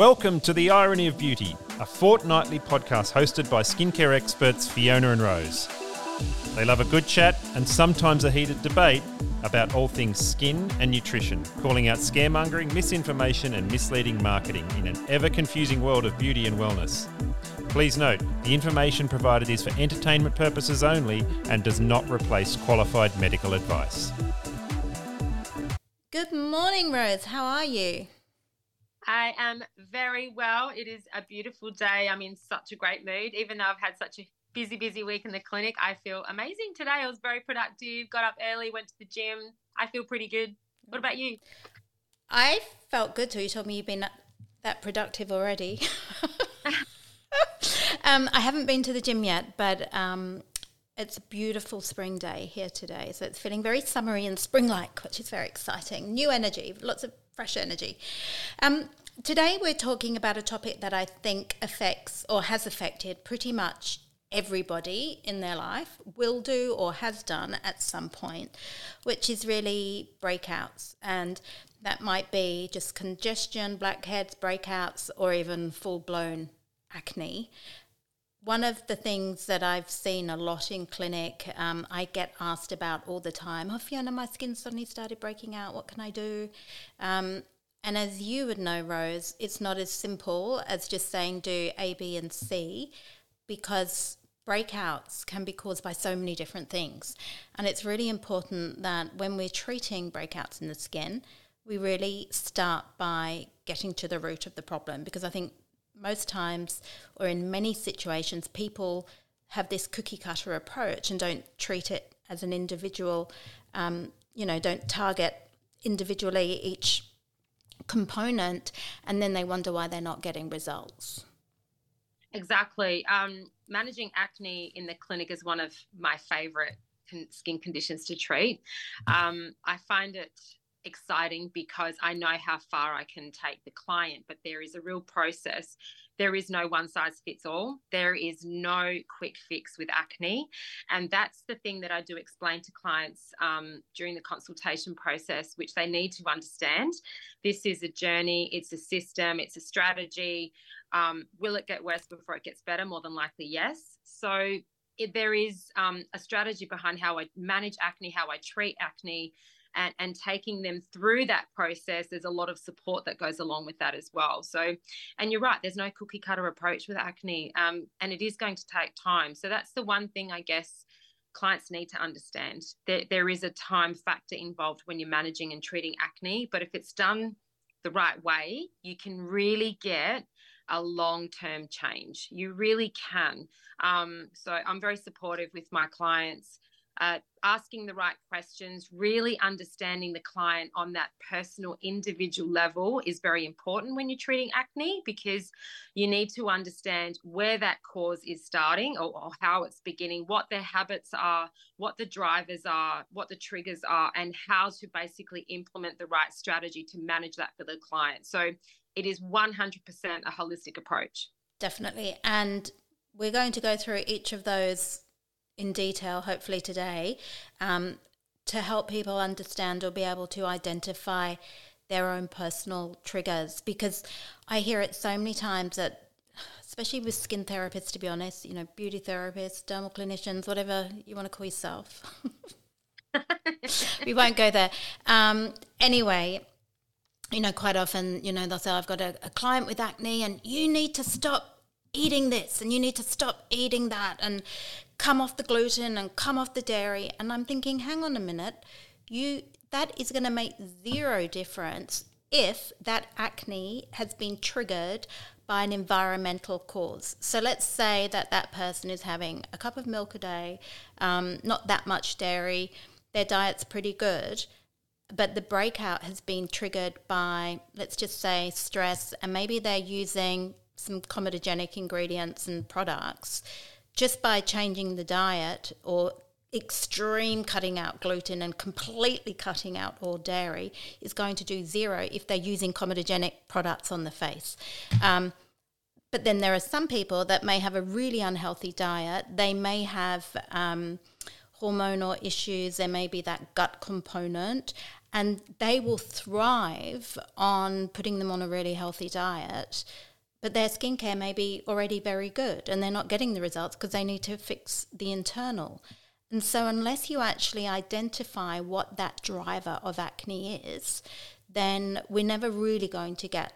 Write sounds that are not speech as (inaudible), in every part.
Welcome to The Irony of Beauty, a fortnightly podcast hosted by skincare experts Fiona and Rose. They love a good chat and sometimes a heated debate about all things skin and nutrition, calling out scaremongering, misinformation, and misleading marketing in an ever confusing world of beauty and wellness. Please note, the information provided is for entertainment purposes only and does not replace qualified medical advice. Good morning, Rose. How are you? I am very well. It is a beautiful day. I'm in such a great mood. Even though I've had such a busy, busy week in the clinic, I feel amazing today. I was very productive, got up early, went to the gym. I feel pretty good. What about you? I felt good too. You told me you've been that productive already. (laughs) um, I haven't been to the gym yet, but um, it's a beautiful spring day here today. So it's feeling very summery and spring like, which is very exciting. New energy, lots of fresh energy. Um, today we're talking about a topic that I think affects or has affected pretty much everybody in their life, will do or has done at some point, which is really breakouts. And that might be just congestion, blackheads, breakouts, or even full blown acne. One of the things that I've seen a lot in clinic, um, I get asked about all the time. Oh, Fiona, my skin suddenly started breaking out. What can I do? Um, and as you would know, Rose, it's not as simple as just saying do A, B, and C because breakouts can be caused by so many different things. And it's really important that when we're treating breakouts in the skin, we really start by getting to the root of the problem because I think most times or in many situations people have this cookie cutter approach and don't treat it as an individual um, you know don't target individually each component and then they wonder why they're not getting results exactly um, managing acne in the clinic is one of my favorite skin conditions to treat um, i find it exciting because I know how far I can take the client, but there is a real process. There is no one size fits all. There is no quick fix with acne. And that's the thing that I do explain to clients um, during the consultation process, which they need to understand. This is a journey, it's a system, it's a strategy. Um, will it get worse before it gets better? More than likely, yes. So it, there is um, a strategy behind how I manage acne, how I treat acne and, and taking them through that process there's a lot of support that goes along with that as well so and you're right there's no cookie cutter approach with acne um, and it is going to take time so that's the one thing i guess clients need to understand that there is a time factor involved when you're managing and treating acne but if it's done the right way you can really get a long term change. You really can. Um, so I'm very supportive with my clients uh, asking the right questions, really understanding the client on that personal, individual level is very important when you're treating acne because you need to understand where that cause is starting or, or how it's beginning, what their habits are, what the drivers are, what the triggers are, and how to basically implement the right strategy to manage that for the client. So it is 100% a holistic approach. Definitely. And we're going to go through each of those in detail, hopefully today, um, to help people understand or be able to identify their own personal triggers. Because I hear it so many times that, especially with skin therapists, to be honest, you know, beauty therapists, dermal clinicians, whatever you want to call yourself. (laughs) we won't go there. Um, anyway, you know, quite often, you know, they'll say, I've got a, a client with acne and you need to stop eating this and you need to stop eating that and come off the gluten and come off the dairy and i'm thinking hang on a minute you that is going to make zero difference if that acne has been triggered by an environmental cause. So let's say that that person is having a cup of milk a day, um, not that much dairy, their diet's pretty good, but the breakout has been triggered by, let's just say, stress, and maybe they're using some comedogenic ingredients and products just by changing the diet or extreme cutting out gluten and completely cutting out all dairy is going to do zero if they're using comedogenic products on the face. Um, but then there are some people that may have a really unhealthy diet. They may have um, hormonal issues. There may be that gut component, and they will thrive on putting them on a really healthy diet but their skincare may be already very good and they're not getting the results because they need to fix the internal. And so, unless you actually identify what that driver of acne is, then we're never really going to get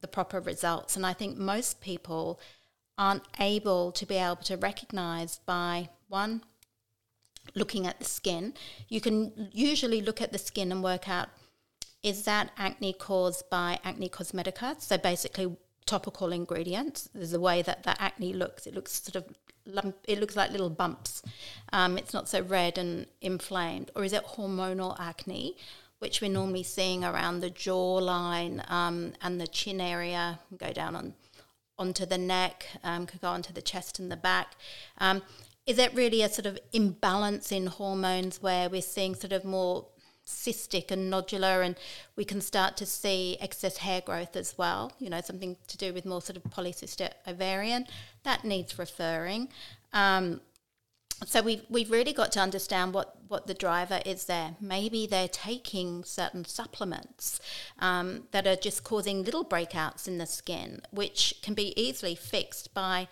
the proper results. And I think most people aren't able to be able to recognize by one, looking at the skin. You can usually look at the skin and work out is that acne caused by acne cosmetica? So basically, topical ingredients. There's a way that the acne looks. It looks sort of lump, it looks like little bumps. Um, it's not so red and inflamed. Or is it hormonal acne, which we're normally seeing around the jawline um, and the chin area, go down on onto the neck, um, could go onto the chest and the back. Um, is it really a sort of imbalance in hormones where we're seeing sort of more cystic and nodular, and we can start to see excess hair growth as well. You know, something to do with more sort of polycystic ovarian that needs referring. Um, so we've we've really got to understand what what the driver is there. Maybe they're taking certain supplements um, that are just causing little breakouts in the skin, which can be easily fixed by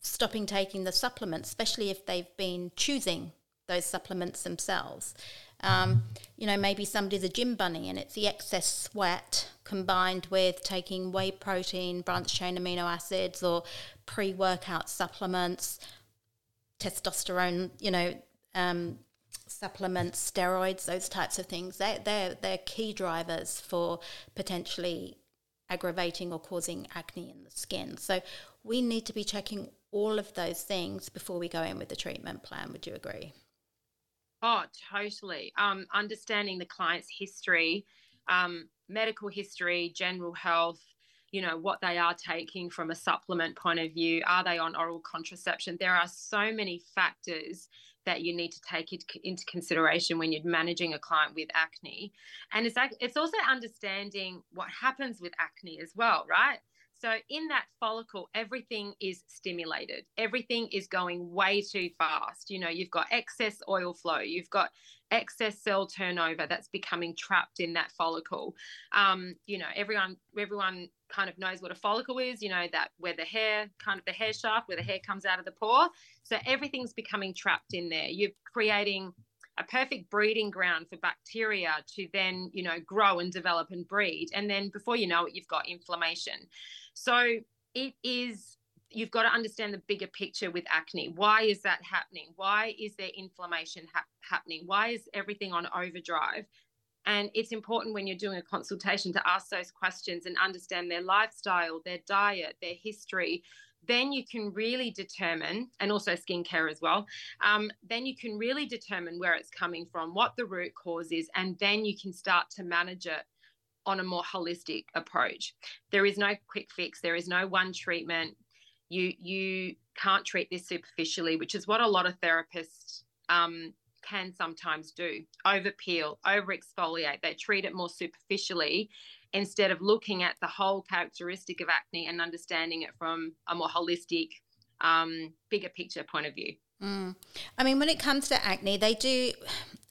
stopping taking the supplements, especially if they've been choosing those supplements themselves. Um, you know, maybe somebody's a gym bunny and it's the excess sweat combined with taking whey protein, branched chain amino acids, or pre workout supplements, testosterone, you know, um, supplements, steroids, those types of things. They, they're, they're key drivers for potentially aggravating or causing acne in the skin. So we need to be checking all of those things before we go in with the treatment plan. Would you agree? Oh, totally. Um, understanding the client's history, um, medical history, general health, you know, what they are taking from a supplement point of view. Are they on oral contraception? There are so many factors that you need to take it into consideration when you're managing a client with acne. And it's, it's also understanding what happens with acne as well, right? So, in that follicle, everything is stimulated. Everything is going way too fast. You know, you've got excess oil flow, you've got excess cell turnover that's becoming trapped in that follicle. Um, you know, everyone everyone kind of knows what a follicle is. You know that where the hair, kind of the hair shaft, where the hair comes out of the pore. So everything's becoming trapped in there. You're creating a perfect breeding ground for bacteria to then you know grow and develop and breed and then before you know it you've got inflammation so it is you've got to understand the bigger picture with acne. Why is that happening? Why is there inflammation ha- happening? Why is everything on overdrive? And it's important when you're doing a consultation to ask those questions and understand their lifestyle, their diet, their history. Then you can really determine, and also skincare as well, um, then you can really determine where it's coming from, what the root cause is, and then you can start to manage it on a more holistic approach. There is no quick fix, there is no one treatment. You you can't treat this superficially, which is what a lot of therapists um, can sometimes do. Over peel, over exfoliate. They treat it more superficially instead of looking at the whole characteristic of acne and understanding it from a more holistic, um, bigger picture point of view. Mm. I mean, when it comes to acne, they do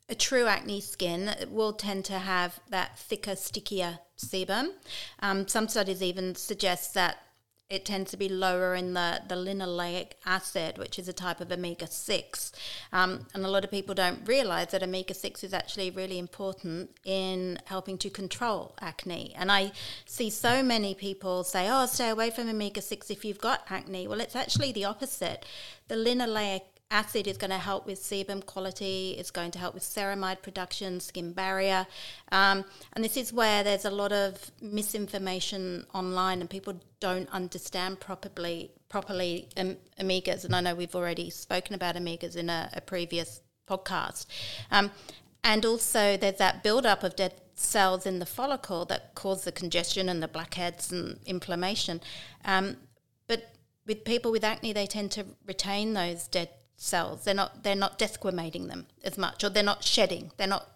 a true acne skin will tend to have that thicker, stickier sebum. Um, some studies even suggest that it tends to be lower in the, the linoleic acid, which is a type of omega 6. Um, and a lot of people don't realize that omega 6 is actually really important in helping to control acne. And I see so many people say, oh, stay away from omega 6 if you've got acne. Well, it's actually the opposite. The linoleic acid is going to help with sebum quality, it's going to help with ceramide production, skin barrier. Um, and this is where there's a lot of misinformation online and people don't understand properly properly um, omegas. And I know we've already spoken about omegas in a, a previous podcast. Um, and also there's that buildup of dead cells in the follicle that cause the congestion and the blackheads and inflammation. Um, but with people with acne, they tend to retain those dead cells. They're not they're not desquamating them as much, or they're not shedding. They're not,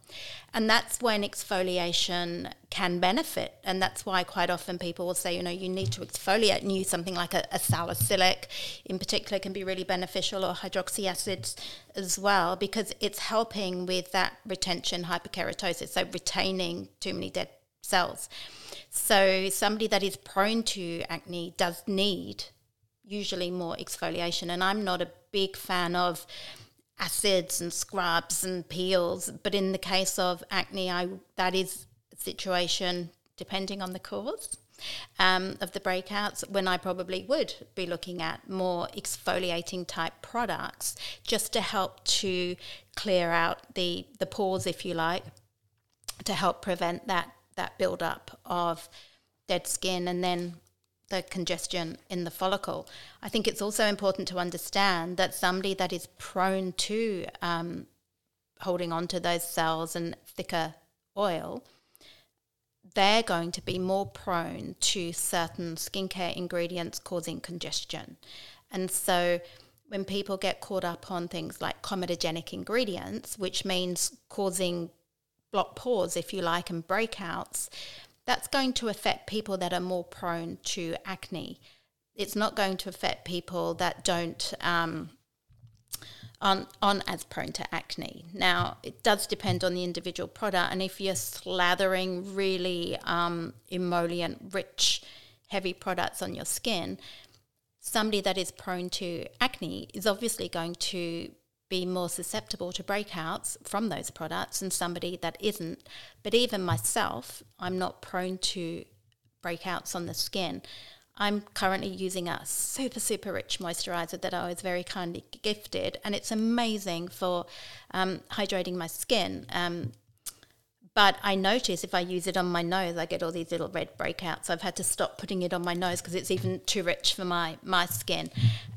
and that's when exfoliation can benefit. And that's why quite often people will say, you know, you need to exfoliate and use something like a, a salicylic, in particular, can be really beneficial, or hydroxy acids as well, because it's helping with that retention hyperkeratosis, so retaining too many dead cells. So somebody that is prone to acne does need usually more exfoliation. And I'm not a big fan of acids and scrubs and peels, but in the case of acne, I that is a situation depending on the cause. Um, of the breakouts, when I probably would be looking at more exfoliating type products just to help to clear out the, the pores, if you like, to help prevent that, that build up of dead skin and then the congestion in the follicle. I think it's also important to understand that somebody that is prone to um, holding on to those cells and thicker oil, they're going to be more prone to certain skincare ingredients causing congestion. And so when people get caught up on things like comedogenic ingredients, which means causing block pores, if you like, and breakouts, that's going to affect people that are more prone to acne. It's not going to affect people that don't um, on on as prone to acne. Now, it does depend on the individual product, and if you're slathering really um, emollient rich, heavy products on your skin, somebody that is prone to acne is obviously going to be more susceptible to breakouts from those products than somebody that isn't. But even myself, I'm not prone to breakouts on the skin. I'm currently using a super, super rich moisturizer that I was very kindly gifted, and it's amazing for um, hydrating my skin. Um, but I notice if I use it on my nose, I get all these little red breakouts. I've had to stop putting it on my nose because it's even too rich for my, my skin.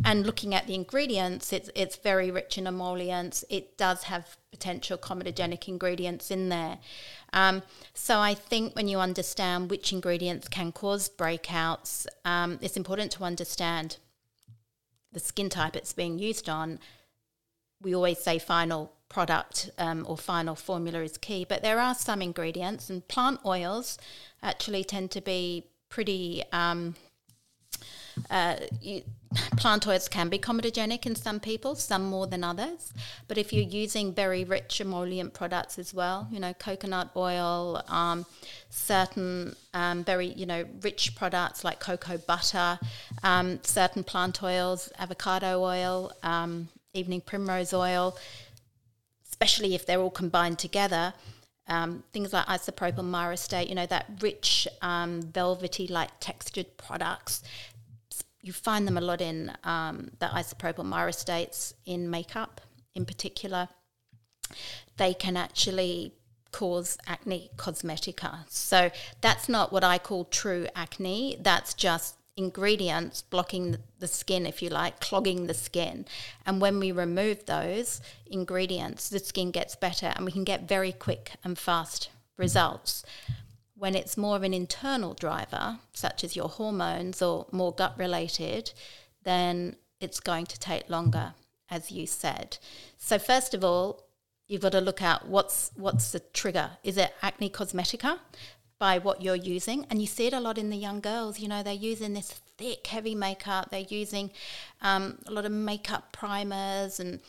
And looking at the ingredients, it's, it's very rich in emollients. It does have potential comedogenic ingredients in there. Um, so I think when you understand which ingredients can cause breakouts, um, it's important to understand the skin type it's being used on. We always say final product um, or final formula is key. But there are some ingredients, and plant oils actually tend to be pretty. Um, uh, you, plant oils can be comedogenic in some people, some more than others. But if you're using very rich emollient products as well, you know, coconut oil, um, certain um, very, you know, rich products like cocoa butter, um, certain plant oils, avocado oil, um, evening primrose oil, especially if they're all combined together. Um, things like isopropyl myristate, you know, that rich, um, velvety like textured products. You find them a lot in um, the isopropyl myristates in makeup in particular. They can actually cause acne cosmetica. So that's not what I call true acne. That's just ingredients blocking the skin, if you like, clogging the skin. And when we remove those ingredients, the skin gets better and we can get very quick and fast results. When it's more of an internal driver, such as your hormones or more gut related, then it's going to take longer, as you said. So, first of all, you've got to look at what's what's the trigger. Is it acne cosmetica? By what you're using. And you see it a lot in the young girls. You know, they're using this thick, heavy makeup. They're using um, a lot of makeup primers and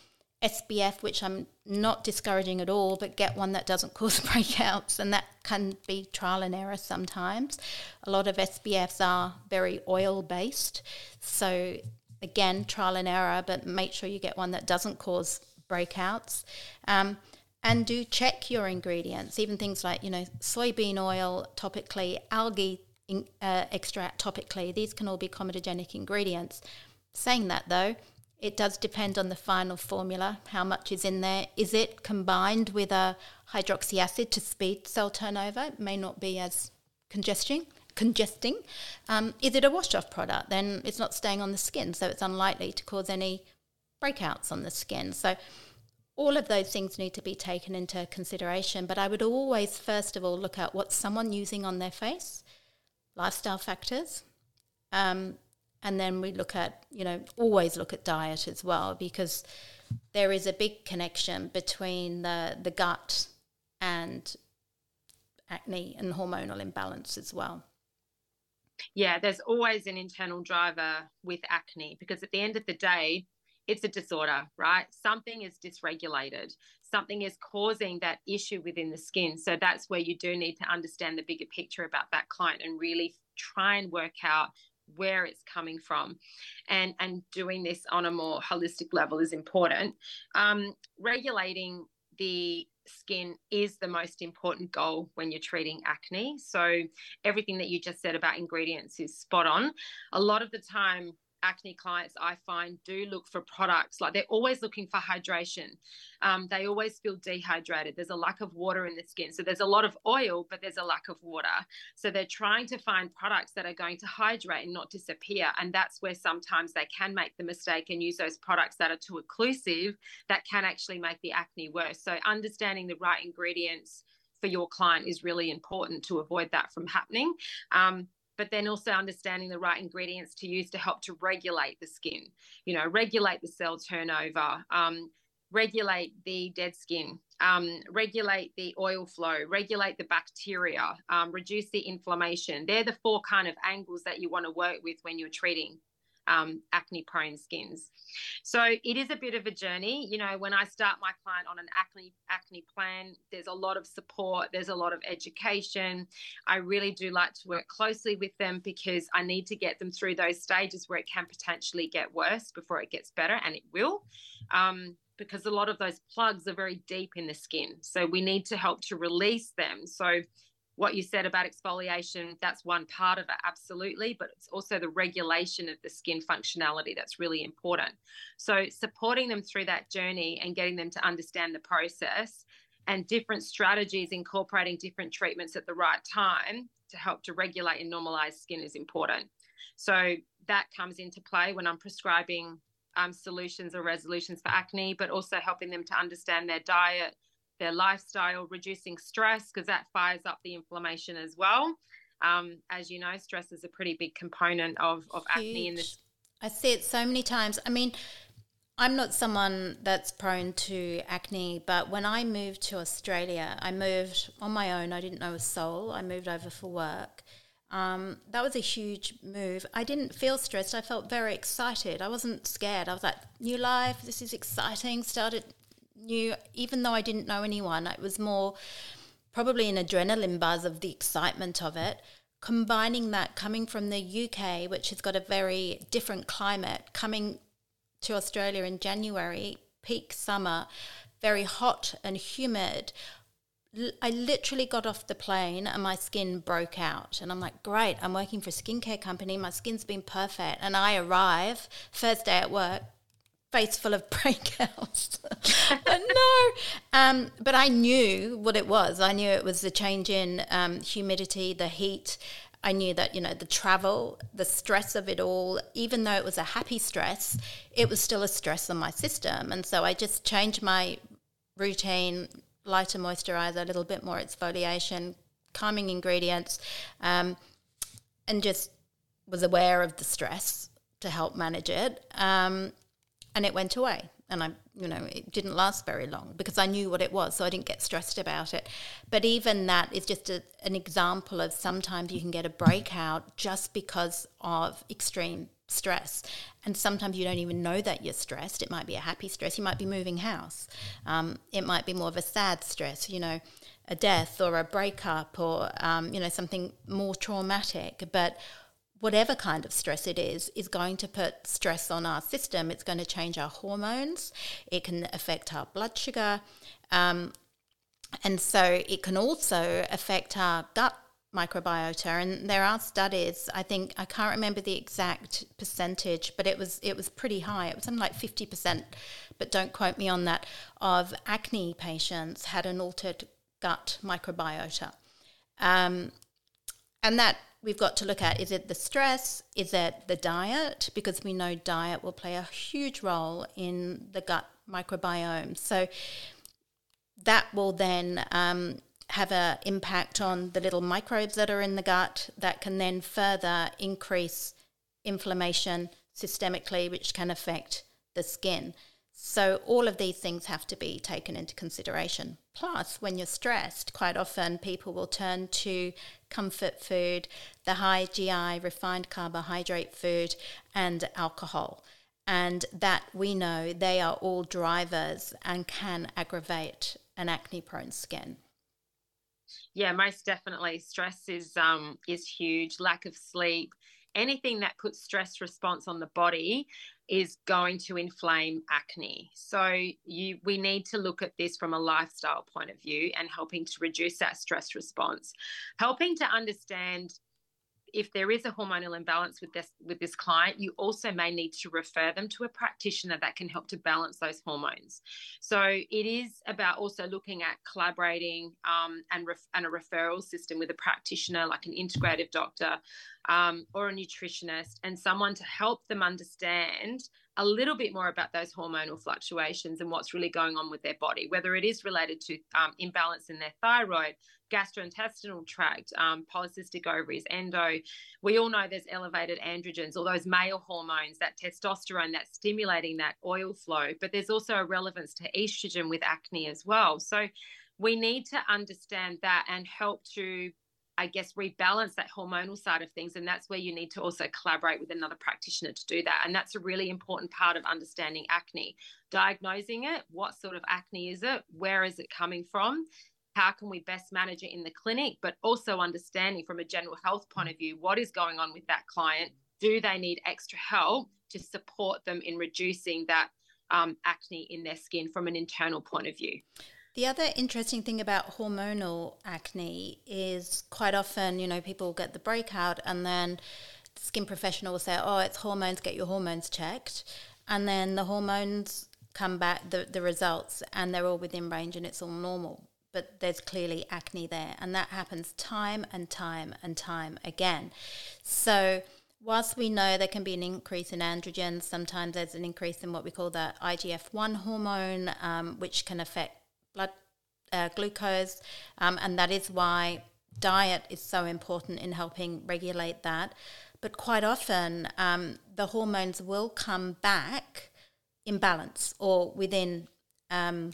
SPF, which I'm not discouraging at all, but get one that doesn't (laughs) cause breakouts. And that can be trial and error sometimes. A lot of SPFs are very oil based. So, again, trial and error, but make sure you get one that doesn't cause breakouts. Um, and do check your ingredients, even things like, you know, soybean oil topically, algae in, uh, extract topically. These can all be comedogenic ingredients. Saying that though, it does depend on the final formula, how much is in there. Is it combined with a hydroxy acid to speed cell turnover? It may not be as congesting. Congesting. Um, is it a wash-off product? Then it's not staying on the skin, so it's unlikely to cause any breakouts on the skin. So all of those things need to be taken into consideration. But I would always, first of all, look at what someone using on their face, lifestyle factors, um, and then we look at, you know, always look at diet as well because there is a big connection between the, the gut and acne and hormonal imbalance as well. Yeah, there's always an internal driver with acne because at the end of the day, it's a disorder, right? Something is dysregulated. Something is causing that issue within the skin. So that's where you do need to understand the bigger picture about that client and really try and work out where it's coming from and and doing this on a more holistic level is important um, regulating the skin is the most important goal when you're treating acne so everything that you just said about ingredients is spot on a lot of the time acne clients I find do look for products like they're always looking for hydration. Um, they always feel dehydrated. There's a lack of water in the skin. So there's a lot of oil, but there's a lack of water. So they're trying to find products that are going to hydrate and not disappear. And that's where sometimes they can make the mistake and use those products that are too occlusive that can actually make the acne worse. So understanding the right ingredients for your client is really important to avoid that from happening. Um, but then also understanding the right ingredients to use to help to regulate the skin, you know, regulate the cell turnover, um, regulate the dead skin, um, regulate the oil flow, regulate the bacteria, um, reduce the inflammation. They're the four kind of angles that you want to work with when you're treating um, acne prone skins. So it is a bit of a journey. You know, when I start my client on an acne acne plan, there's a lot of support, there's a lot of education. I really do like to work closely with them because I need to get them through those stages where it can potentially get worse before it gets better, and it will. Um, because a lot of those plugs are very deep in the skin. So we need to help to release them. So what you said about exfoliation, that's one part of it, absolutely, but it's also the regulation of the skin functionality that's really important. So, supporting them through that journey and getting them to understand the process and different strategies, incorporating different treatments at the right time to help to regulate and normalize skin is important. So, that comes into play when I'm prescribing um, solutions or resolutions for acne, but also helping them to understand their diet their lifestyle, reducing stress because that fires up the inflammation as well. Um, as you know, stress is a pretty big component of, of acne in this. I see it so many times. I mean, I'm not someone that's prone to acne, but when I moved to Australia, I moved on my own. I didn't know a soul. I moved over for work. Um, that was a huge move. I didn't feel stressed. I felt very excited. I wasn't scared. I was like, new life, this is exciting. Started knew, even though I didn't know anyone, it was more probably an adrenaline buzz of the excitement of it. Combining that coming from the UK, which has got a very different climate, coming to Australia in January, peak summer, very hot and humid. I literally got off the plane and my skin broke out. And I'm like, great, I'm working for a skincare company. My skin's been perfect. And I arrive, first day at work, face full of (laughs) breakouts. no. Um, but I knew what it was. I knew it was the change in um, humidity, the heat. I knew that, you know, the travel, the stress of it all, even though it was a happy stress, it was still a stress on my system. And so I just changed my routine, lighter moisturizer, a little bit more exfoliation, calming ingredients, um, and just was aware of the stress to help manage it. Um, and it went away and I, you know, it didn't last very long because I knew what it was, so I didn't get stressed about it. But even that is just a, an example of sometimes you can get a breakout just because of extreme stress, and sometimes you don't even know that you're stressed. It might be a happy stress. You might be moving house. Um, it might be more of a sad stress. You know, a death or a breakup or um, you know something more traumatic, but whatever kind of stress it is, is going to put stress on our system. It's going to change our hormones. It can affect our blood sugar. Um, and so it can also affect our gut microbiota and there are studies i think i can't remember the exact percentage but it was it was pretty high it was something like 50% but don't quote me on that of acne patients had an altered gut microbiota um, and that we've got to look at is it the stress? Is it the diet? Because we know diet will play a huge role in the gut microbiome. So that will then um, have an impact on the little microbes that are in the gut that can then further increase inflammation systemically, which can affect the skin. So, all of these things have to be taken into consideration. Plus, when you're stressed, quite often people will turn to comfort food, the high GI, refined carbohydrate food, and alcohol. And that we know they are all drivers and can aggravate an acne prone skin. Yeah, most definitely. Stress is um, is huge. Lack of sleep, anything that puts stress response on the body is going to inflame acne. So you we need to look at this from a lifestyle point of view and helping to reduce that stress response. Helping to understand if there is a hormonal imbalance with this with this client you also may need to refer them to a practitioner that can help to balance those hormones. So it is about also looking at collaborating um, and, ref- and a referral system with a practitioner like an integrative doctor um, or a nutritionist and someone to help them understand a little bit more about those hormonal fluctuations and what's really going on with their body, whether it is related to um, imbalance in their thyroid, gastrointestinal tract, um, polycystic ovaries, endo. We all know there's elevated androgens, all those male hormones, that testosterone that's stimulating that oil flow, but there's also a relevance to estrogen with acne as well. So we need to understand that and help to I guess, rebalance that hormonal side of things. And that's where you need to also collaborate with another practitioner to do that. And that's a really important part of understanding acne, diagnosing it. What sort of acne is it? Where is it coming from? How can we best manage it in the clinic? But also understanding from a general health point of view what is going on with that client. Do they need extra help to support them in reducing that um, acne in their skin from an internal point of view? The other interesting thing about hormonal acne is quite often, you know, people get the breakout and then the skin professional will say, oh, it's hormones, get your hormones checked. And then the hormones come back, the, the results, and they're all within range and it's all normal. But there's clearly acne there. And that happens time and time and time again. So, whilst we know there can be an increase in androgens, sometimes there's an increase in what we call the IGF 1 hormone, um, which can affect blood uh, glucose, um, and that is why diet is so important in helping regulate that. But quite often, um, the hormones will come back in balance or within um,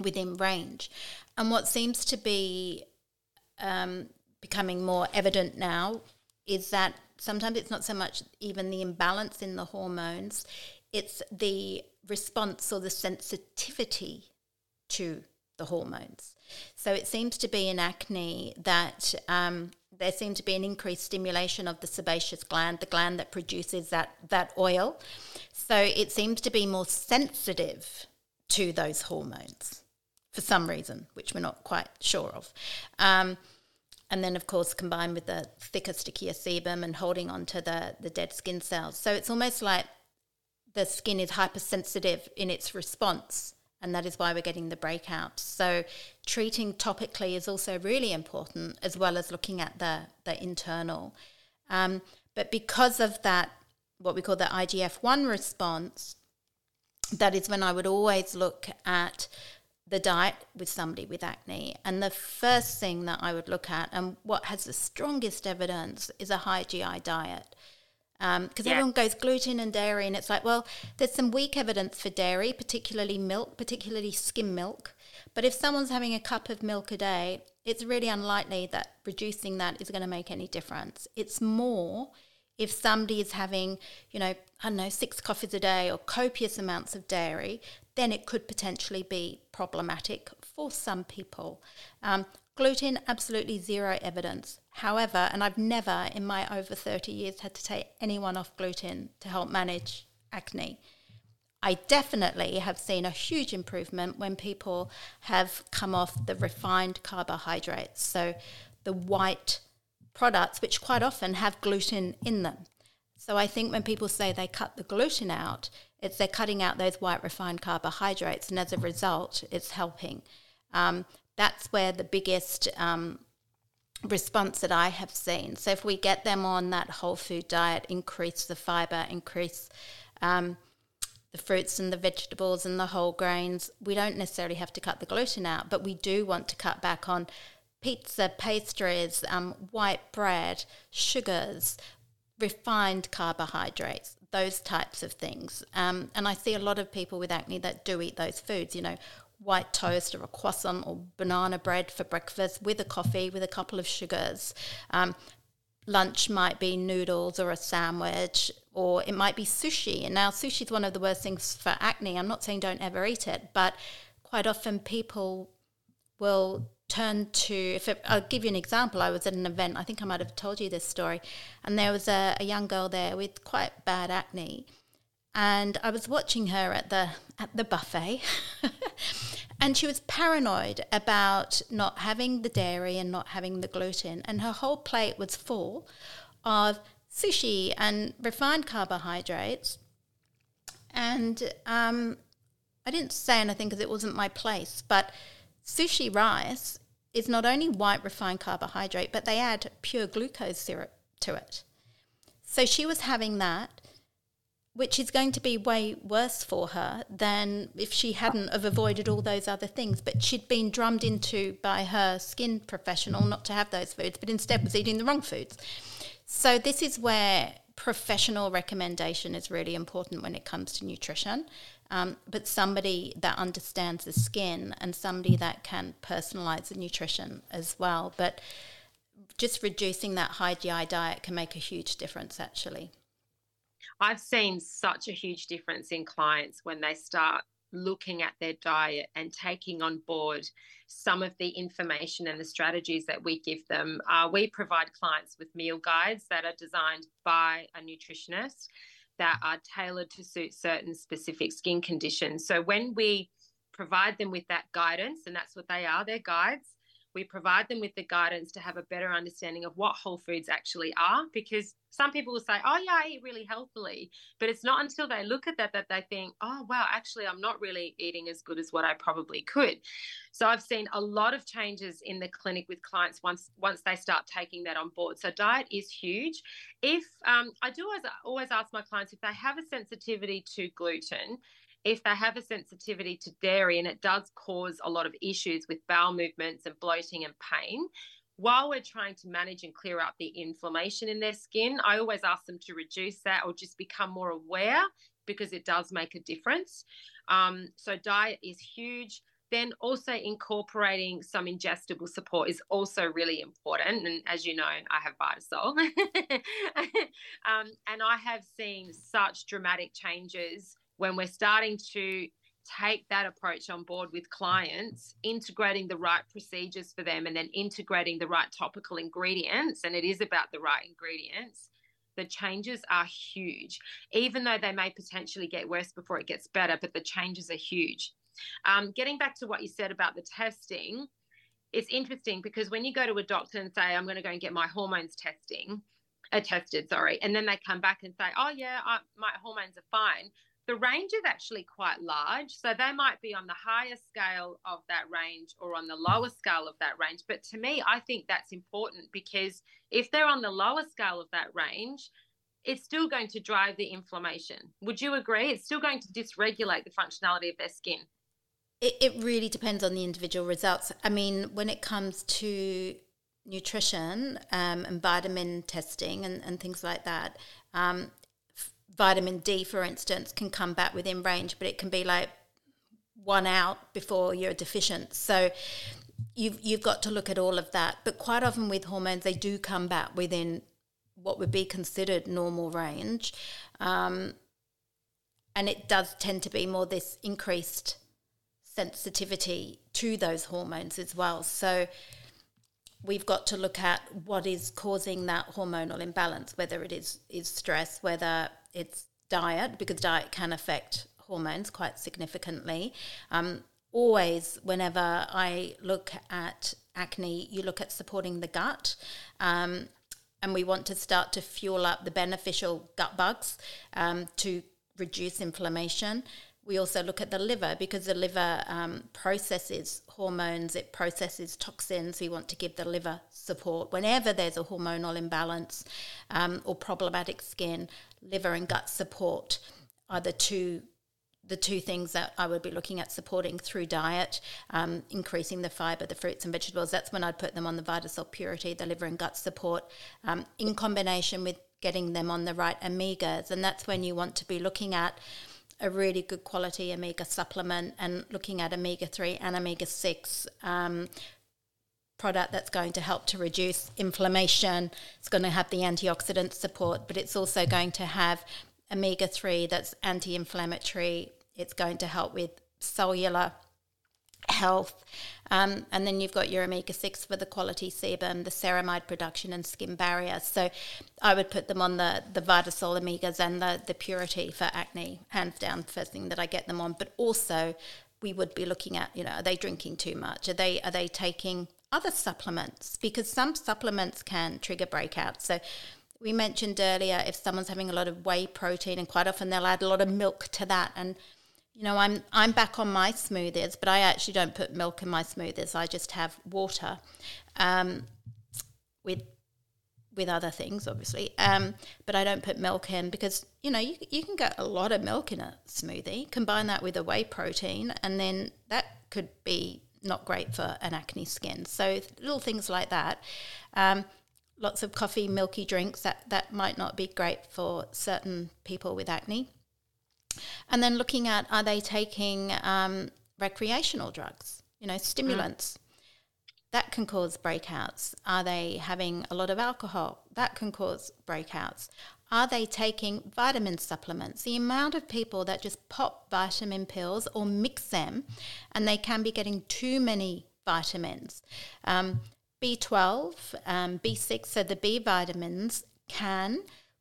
within range. And what seems to be um, becoming more evident now is that sometimes it's not so much even the imbalance in the hormones; it's the response or the sensitivity to the hormones. So it seems to be in acne that um, there seems to be an increased stimulation of the sebaceous gland, the gland that produces that, that oil. So it seems to be more sensitive to those hormones for some reason, which we're not quite sure of. Um, and then, of course, combined with the thicker, stickier sebum and holding on to the, the dead skin cells. So it's almost like the skin is hypersensitive in its response and that is why we're getting the breakouts. So treating topically is also really important, as well as looking at the the internal. Um, but because of that, what we call the IGF one response, that is when I would always look at the diet with somebody with acne. And the first thing that I would look at, and what has the strongest evidence, is a high GI diet because um, yeah. everyone goes gluten and dairy, and it's like, well, there's some weak evidence for dairy, particularly milk, particularly skim milk. But if someone's having a cup of milk a day, it's really unlikely that reducing that is going to make any difference. It's more if somebody is having, you know, I don't know, six coffees a day or copious amounts of dairy, then it could potentially be problematic for some people. Um, gluten, absolutely zero evidence. However, and I've never in my over 30 years had to take anyone off gluten to help manage acne. I definitely have seen a huge improvement when people have come off the refined carbohydrates, so the white products, which quite often have gluten in them. So I think when people say they cut the gluten out, it's they're cutting out those white refined carbohydrates, and as a result, it's helping. Um, that's where the biggest um, response that I have seen. So if we get them on that whole food diet, increase the fiber, increase um, the fruits and the vegetables and the whole grains, we don't necessarily have to cut the gluten out, but we do want to cut back on pizza, pastries, um, white bread, sugars, refined carbohydrates. those types of things. Um, and I see a lot of people with acne that do eat those foods, you know, white toast or a croissant or banana bread for breakfast with a coffee with a couple of sugars. Um, lunch might be noodles or a sandwich, or it might be sushi. And now, sushi is one of the worst things for acne. I'm not saying don't ever eat it, but quite often people will turn to if it, I'll give you an example. I was at an event. I think I might have told you this story, and there was a, a young girl there with quite bad acne, and I was watching her at the at the buffet, (laughs) and she was paranoid about not having the dairy and not having the gluten, and her whole plate was full of sushi and refined carbohydrates, and um, I didn't say anything because it wasn't my place, but sushi rice is not only white refined carbohydrate, but they add pure glucose syrup to it. So she was having that, which is going to be way worse for her than if she hadn't have avoided all those other things. But she'd been drummed into by her skin professional not to have those foods, but instead was eating the wrong foods. So this is where professional recommendation is really important when it comes to nutrition um, but somebody that understands the skin and somebody that can personalize the nutrition as well. But just reducing that high GI diet can make a huge difference, actually. I've seen such a huge difference in clients when they start looking at their diet and taking on board some of the information and the strategies that we give them. Uh, we provide clients with meal guides that are designed by a nutritionist that are tailored to suit certain specific skin conditions. So when we provide them with that guidance, and that's what they are, they're guides, we provide them with the guidance to have a better understanding of what whole foods actually are because some people will say oh yeah i eat really healthily but it's not until they look at that that they think oh wow actually i'm not really eating as good as what i probably could. So i've seen a lot of changes in the clinic with clients once once they start taking that on board. So diet is huge. If um, i do always, always ask my clients if they have a sensitivity to gluten if they have a sensitivity to dairy and it does cause a lot of issues with bowel movements and bloating and pain, while we're trying to manage and clear up the inflammation in their skin, I always ask them to reduce that or just become more aware because it does make a difference. Um, so, diet is huge. Then, also incorporating some ingestible support is also really important. And as you know, I have Vitasol. (laughs) um, and I have seen such dramatic changes when we're starting to take that approach on board with clients, integrating the right procedures for them and then integrating the right topical ingredients, and it is about the right ingredients, the changes are huge, even though they may potentially get worse before it gets better, but the changes are huge. Um, getting back to what you said about the testing, it's interesting because when you go to a doctor and say, I'm going to go and get my hormones testing, uh, tested, sorry, and then they come back and say, oh, yeah, I, my hormones are fine the range is actually quite large. So they might be on the higher scale of that range or on the lower scale of that range. But to me, I think that's important because if they're on the lower scale of that range, it's still going to drive the inflammation. Would you agree? It's still going to dysregulate the functionality of their skin. It, it really depends on the individual results. I mean, when it comes to nutrition um, and vitamin testing and, and things like that, um, vitamin D, for instance, can come back within range, but it can be like one out before you're deficient. So you've you've got to look at all of that. But quite often with hormones, they do come back within what would be considered normal range, um, and it does tend to be more this increased sensitivity to those hormones as well. So we've got to look at what is causing that hormonal imbalance, whether it is, is stress, whether it's diet, because diet can affect hormones quite significantly. Um, always, whenever I look at acne, you look at supporting the gut. Um, and we want to start to fuel up the beneficial gut bugs um, to reduce inflammation. We also look at the liver because the liver um, processes hormones, it processes toxins. We want to give the liver support whenever there's a hormonal imbalance um, or problematic skin. Liver and gut support are the two the two things that I would be looking at supporting through diet, um, increasing the fibre, the fruits and vegetables. That's when I'd put them on the Vitasol Purity, the liver and gut support, um, in combination with getting them on the right omegas. And that's when you want to be looking at a really good quality omega supplement and looking at omega 3 and omega 6 um, product that's going to help to reduce inflammation. It's going to have the antioxidant support, but it's also going to have omega 3 that's anti inflammatory. It's going to help with cellular health. Um, and then you've got your omega 6 for the quality sebum, the ceramide production, and skin barrier. So I would put them on the, the Vitasol omegas and the, the purity for acne, hands down, first thing that I get them on. But also, we would be looking at, you know, are they drinking too much? Are they are they taking other supplements? Because some supplements can trigger breakouts. So we mentioned earlier if someone's having a lot of whey protein, and quite often they'll add a lot of milk to that, and you know, I'm I'm back on my smoothies, but I actually don't put milk in my smoothies. I just have water, um, with with other things, obviously. Um, but I don't put milk in because you know you you can get a lot of milk in a smoothie. Combine that with a whey protein, and then that could be not great for an acne skin. So little things like that. Um, lots of coffee, milky drinks that that might not be great for certain people with acne. And then looking at are they taking um, recreational drugs, you know, stimulants? Mm. That can cause breakouts. Are they having a lot of alcohol? That can cause breakouts. Are they taking vitamin supplements? The amount of people that just pop vitamin pills or mix them, and they can be getting too many vitamins. Um, B12, um, B6, so the B vitamins can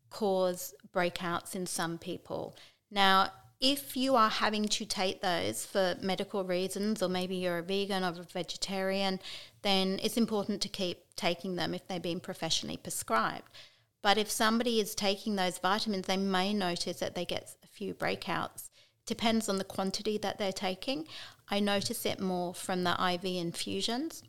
cause breakouts in some people. Now, if you are having to take those for medical reasons, or maybe you're a vegan or a vegetarian, then it's important to keep taking them if they've been professionally prescribed. But if somebody is taking those vitamins, they may notice that they get a few breakouts. Depends on the quantity that they're taking. I notice it more from the IV infusions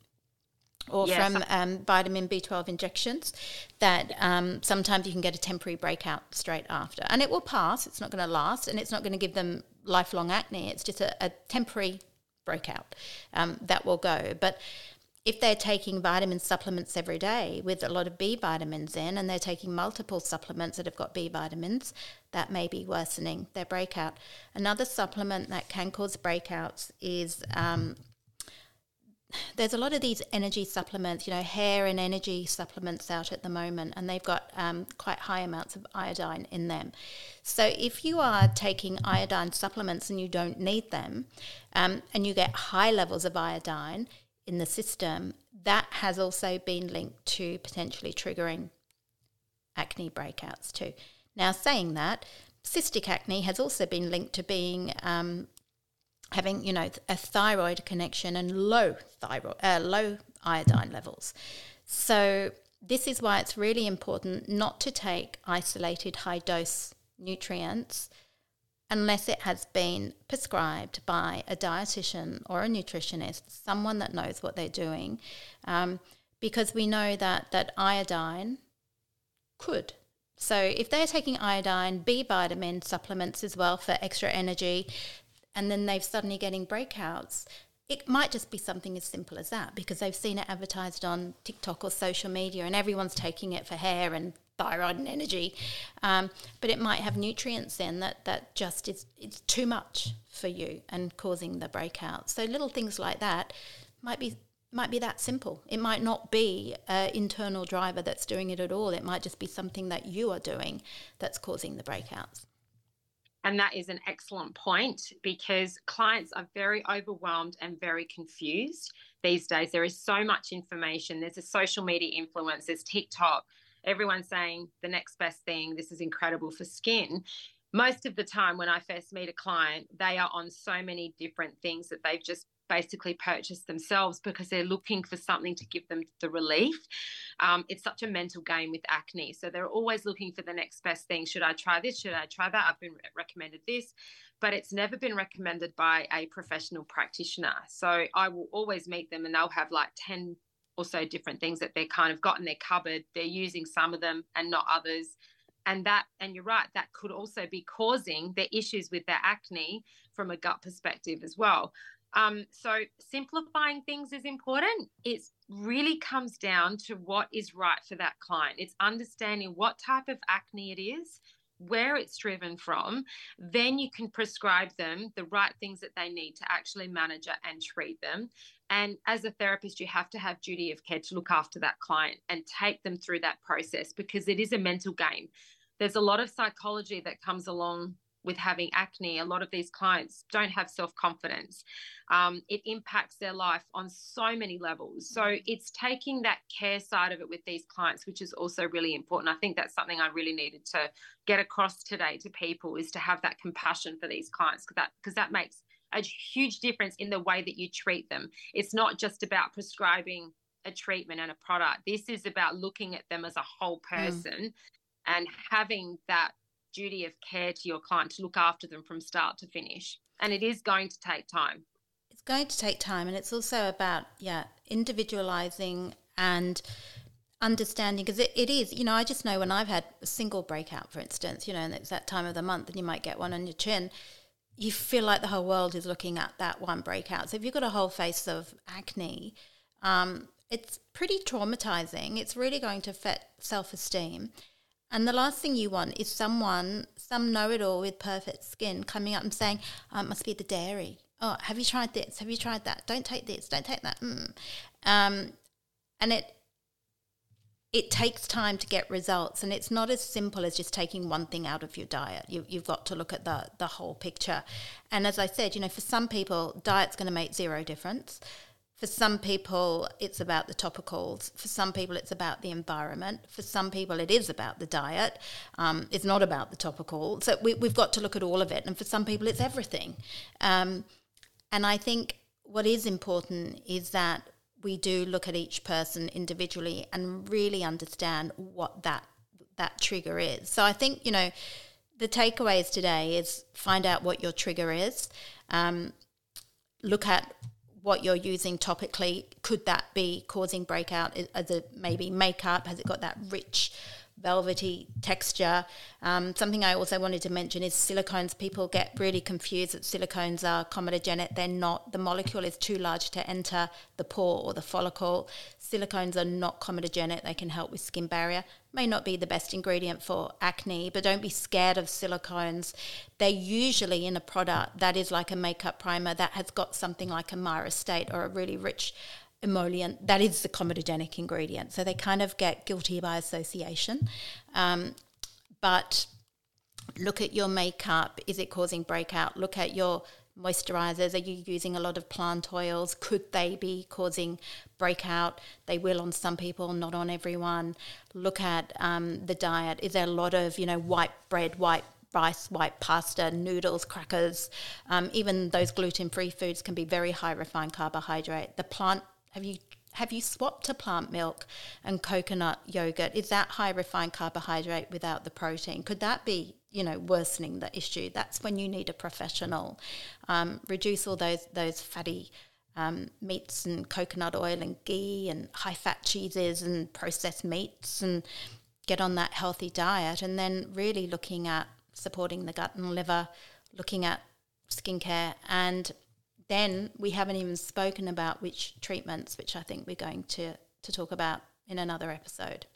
or yes. from um, vitamin B12 injections, that um, sometimes you can get a temporary breakout straight after. And it will pass, it's not going to last, and it's not going to give them lifelong acne. It's just a, a temporary breakout um, that will go. But if they're taking vitamin supplements every day with a lot of B vitamins in, and they're taking multiple supplements that have got B vitamins, that may be worsening their breakout. Another supplement that can cause breakouts is um, there's a lot of these energy supplements, you know, hair and energy supplements out at the moment, and they've got um, quite high amounts of iodine in them. So if you are taking iodine supplements and you don't need them, um, and you get high levels of iodine in the system, that has also been linked to potentially triggering acne breakouts too. Now, saying that, cystic acne has also been linked to being um, having you know a thyroid connection and low thyroid uh, low iodine levels so this is why it's really important not to take isolated high dose nutrients unless it has been prescribed by a dietitian or a nutritionist someone that knows what they're doing um, because we know that that iodine could. So if they're taking iodine, B vitamin supplements as well for extra energy, and then they've suddenly getting breakouts, it might just be something as simple as that because they've seen it advertised on TikTok or social media and everyone's taking it for hair and thyroid and energy. Um, but it might have nutrients then that, that just is it's too much for you and causing the breakout. So little things like that might be might be that simple. It might not be an internal driver that's doing it at all. It might just be something that you are doing that's causing the breakouts. And that is an excellent point because clients are very overwhelmed and very confused these days. There is so much information. There's a social media influence, there's TikTok, everyone's saying the next best thing, this is incredible for skin. Most of the time, when I first meet a client, they are on so many different things that they've just basically purchased themselves because they're looking for something to give them the relief. Um, it's such a mental game with acne. So they're always looking for the next best thing. Should I try this? Should I try that? I've been recommended this, but it's never been recommended by a professional practitioner. So I will always meet them and they'll have like 10 or so different things that they're kind of got in their cupboard. They're using some of them and not others and that and you're right that could also be causing the issues with their acne from a gut perspective as well Um, so simplifying things is important. It really comes down to what is right for that client. It's understanding what type of acne it is, where it's driven from, then you can prescribe them the right things that they need to actually manage it and treat them. And as a therapist, you have to have duty of care to look after that client and take them through that process because it is a mental game. There's a lot of psychology that comes along with having acne, a lot of these clients don't have self confidence. Um, it impacts their life on so many levels. So it's taking that care side of it with these clients, which is also really important. I think that's something I really needed to get across today to people is to have that compassion for these clients because that because that makes a huge difference in the way that you treat them. It's not just about prescribing a treatment and a product. This is about looking at them as a whole mm. person mm. and having that duty of care to your client to look after them from start to finish. And it is going to take time. It's going to take time. And it's also about, yeah, individualizing and understanding because it, it is, you know, I just know when I've had a single breakout, for instance, you know, and it's that time of the month and you might get one on your chin, you feel like the whole world is looking at that one breakout. So if you've got a whole face of acne, um, it's pretty traumatizing. It's really going to affect self esteem. And the last thing you want is someone, some know it all with perfect skin, coming up and saying, oh, it must be the dairy. Oh, have you tried this? Have you tried that? Don't take this. Don't take that. Mm. Um, and it it takes time to get results, and it's not as simple as just taking one thing out of your diet. You, you've got to look at the the whole picture. And as I said, you know, for some people, diet's going to make zero difference. For some people, it's about the topicals. For some people, it's about the environment. For some people, it is about the diet. Um, it's not about the topical. So we, have got to look at all of it. And for some people, it's everything. Um, and I think what is important is that we do look at each person individually and really understand what that that trigger is. So I think you know the takeaways today is find out what your trigger is. Um, look at what you're using topically. Could that be causing breakout? Is it maybe makeup? Has it got that rich velvety texture. Um, something I also wanted to mention is silicones. People get really confused that silicones are comedogenic. They're not. The molecule is too large to enter the pore or the follicle. Silicones are not comedogenic. They can help with skin barrier. May not be the best ingredient for acne, but don't be scared of silicones. They're usually in a product that is like a makeup primer that has got something like a myristate or a really rich emollient, that is the comedogenic ingredient. So they kind of get guilty by association. Um, but look at your makeup. Is it causing breakout? Look at your moisturizers. Are you using a lot of plant oils? Could they be causing breakout? They will on some people, not on everyone. Look at um, the diet. Is there a lot of, you know, white bread, white rice, white pasta, noodles, crackers, um, even those gluten free foods can be very high refined carbohydrate. The plant have you have you swapped to plant milk and coconut yogurt? Is that high refined carbohydrate without the protein? Could that be, you know, worsening the issue? That's when you need a professional. Um, reduce all those those fatty um, meats and coconut oil and ghee and high fat cheeses and processed meats and get on that healthy diet. And then really looking at supporting the gut and liver, looking at skincare and then we haven't even spoken about which treatments, which I think we're going to, to talk about in another episode.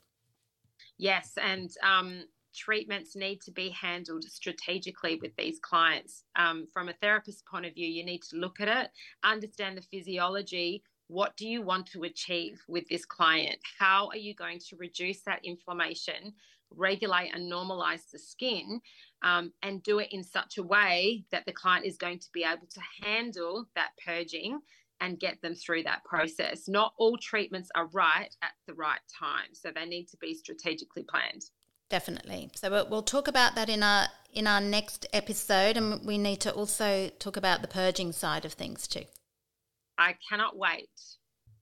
Yes, and um, treatments need to be handled strategically with these clients. Um, from a therapist point of view, you need to look at it, understand the physiology. What do you want to achieve with this client? How are you going to reduce that inflammation, regulate and normalize the skin? um, and do it in such a way that the client is going to be able to handle that purging and get them through that process. Not all treatments are right at the right time, so they need to be strategically planned. Definitely. So we'll talk about that in our in our next episode, and we need to also talk about the purging side of things too. I cannot wait.